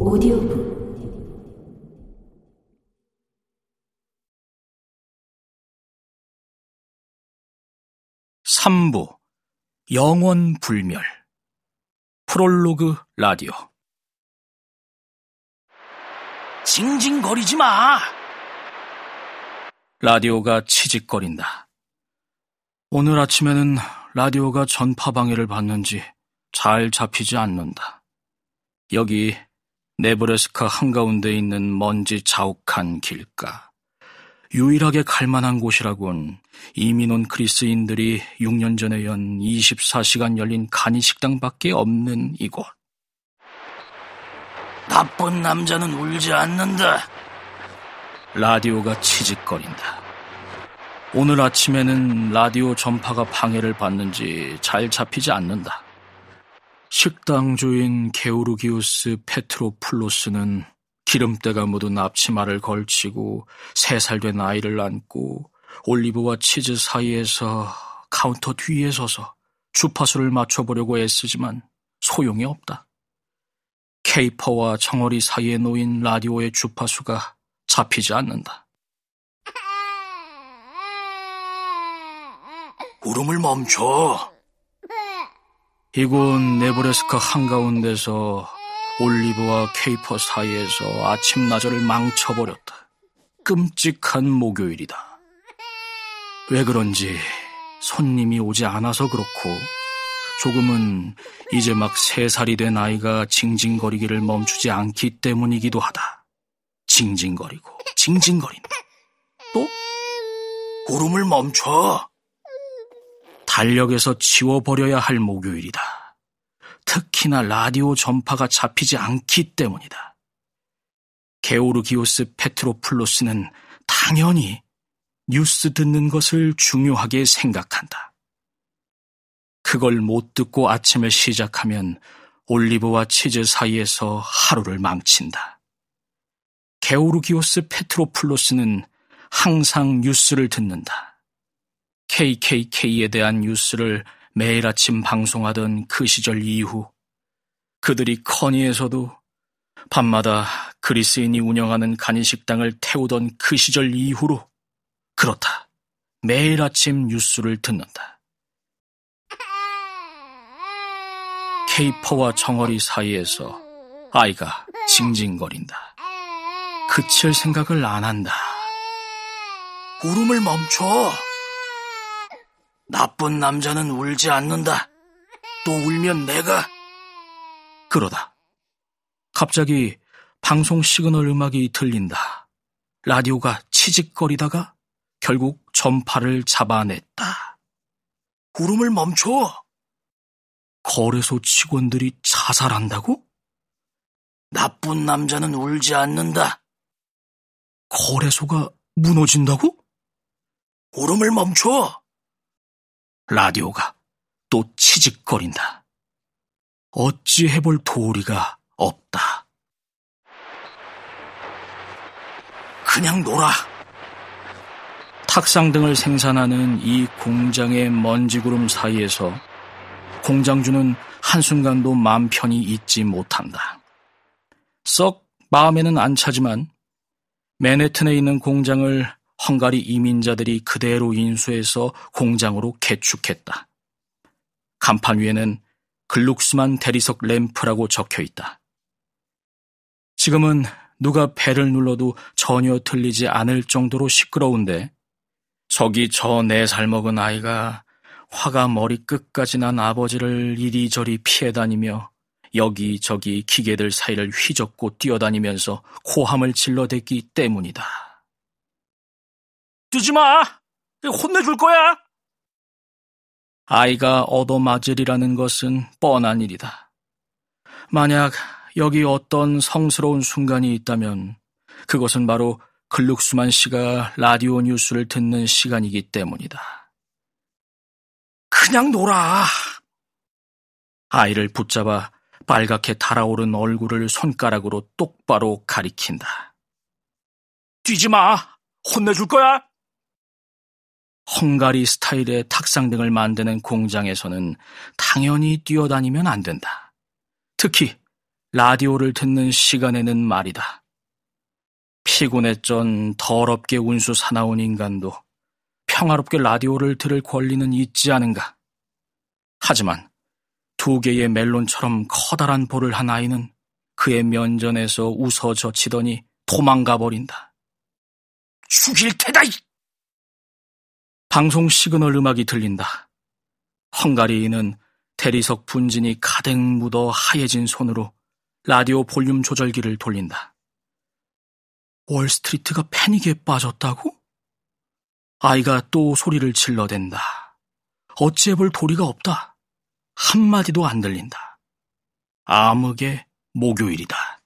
오디오북 3부 영원 불멸 프롤로그 라디오 징징거리지 마! 라디오가 치직거린다. 오늘 아침에는 라디오가 전파 방해를 받는지 잘 잡히지 않는다. 여기 네브래스카 한가운데 있는 먼지 자욱한 길가. 유일하게 갈만한 곳이라곤 이민 온 그리스인들이 6년 전에 연 24시간 열린 간이식당밖에 없는 이곳. 나쁜 남자는 울지 않는다. 라디오가 치직거린다. 오늘 아침에는 라디오 전파가 방해를 받는지 잘 잡히지 않는다. 식당 주인 게오르기우스 페트로플로스는 기름때가 묻은 앞치마를 걸치고 세 살 된 아이를 안고 올리브와 치즈 사이에서 카운터 뒤에 서서 주파수를 맞춰보려고 애쓰지만 소용이 없다. 케이퍼와 청어리 사이에 놓인 라디오의 주파수가 잡히지 않는다. 울음을 멈춰. 이곳 네브래스카 한가운데서 올리브와 케이퍼 사이에서 아침나절을 망쳐버렸다. 끔찍한 목요일이다. 왜 그런지 손님이 오지 않아서 그렇고 조금은 이제 막 세 살이 된 아이가 징징거리기를 멈추지 않기 때문이기도 하다. 징징거리고 징징거린다. 또 울음을 멈춰. 달력에서 지워버려야 할 목요일이다. 특히나 라디오 전파가 잡히지 않기 때문이다. 게오르기오스 페트로플로스는 당연히 뉴스 듣는 것을 중요하게 생각한다. 그걸 못 듣고 아침을 시작하면 올리브와 치즈 사이에서 하루를 망친다. 게오르기오스 페트로플로스는 항상 뉴스를 듣는다. KKK에 대한 뉴스를 매일 아침 방송하던 그 시절 이후 그들이 커니에서도 밤마다 그리스인이 운영하는 간이식당을 태우던 그 시절 이후로 그렇다. 매일 아침 뉴스를 듣는다. 케이퍼와 정어리 사이에서 아이가 징징거린다. 그칠 생각을 안 한다. 울음을 멈춰. 나쁜 남자는 울지 않는다. 또 울면 내가. 그러다. 갑자기 방송 시그널 음악이 들린다. 라디오가 치직거리다가 결국 전파를 잡아냈다. 울음을 멈춰. 거래소 직원들이 자살한다고? 나쁜 남자는 울지 않는다. 거래소가 무너진다고? 울음을 멈춰. 라디오가 또 치직거린다. 어찌 해볼 도리가 없다. 그냥 놀아. 탁상 등을 생산하는 이 공장의 먼지구름 사이에서 공장주는 한순간도 마음 편히 있지 못한다. 썩 마음에는 안 차지만 맨해튼에 있는 공장을 헝가리 이민자들이 그대로 인수해서 공장으로 개축했다. 간판 위에는 글룩스만 대리석 램프라고 적혀 있다. 지금은 누가 배를 눌러도 전혀 들리지 않을 정도로 시끄러운데 저기 저 네 살 먹은 아이가 화가 머리 끝까지 난 아버지를 이리저리 피해 다니며 여기저기 기계들 사이를 휘젓고 뛰어다니면서 고함을 질러댔기 때문이다. 뛰지 마! 혼내줄 거야! 아이가 얻어맞으리라는 것은 뻔한 일이다. 만약 여기 어떤 성스러운 순간이 있다면 그것은 바로 글룩수만 씨가 라디오 뉴스를 듣는 시간이기 때문이다. 그냥 놀아. 아이를 붙잡아 빨갛게 달아오른 얼굴을 손가락으로 똑바로 가리킨다. 뛰지 마! 혼내줄 거야! 헝가리 스타일의 탁상 등을 만드는 공장에서는 당연히 뛰어다니면 안 된다. 특히 라디오를 듣는 시간에는 말이다. 피곤에 쩐 더럽게 운수 사나운 인간도 평화롭게 라디오를 들을 권리는 있지 않은가. 하지만 두 개의 멜론처럼 커다란 볼을 한 아이는 그의 면전에서 웃어 젖히더니 도망가 버린다. 죽일 테다! 방송 시그널 음악이 들린다. 헝가리인은 대리석 분진이 가득 묻어 하얘진 손으로 라디오 볼륨 조절기를 돌린다. 월스트리트가 패닉에 빠졌다고? 아이가 또 소리를 질러댄다. 어찌해 볼 도리가 없다. 한마디도 안 들린다. 암흑의 목요일이다.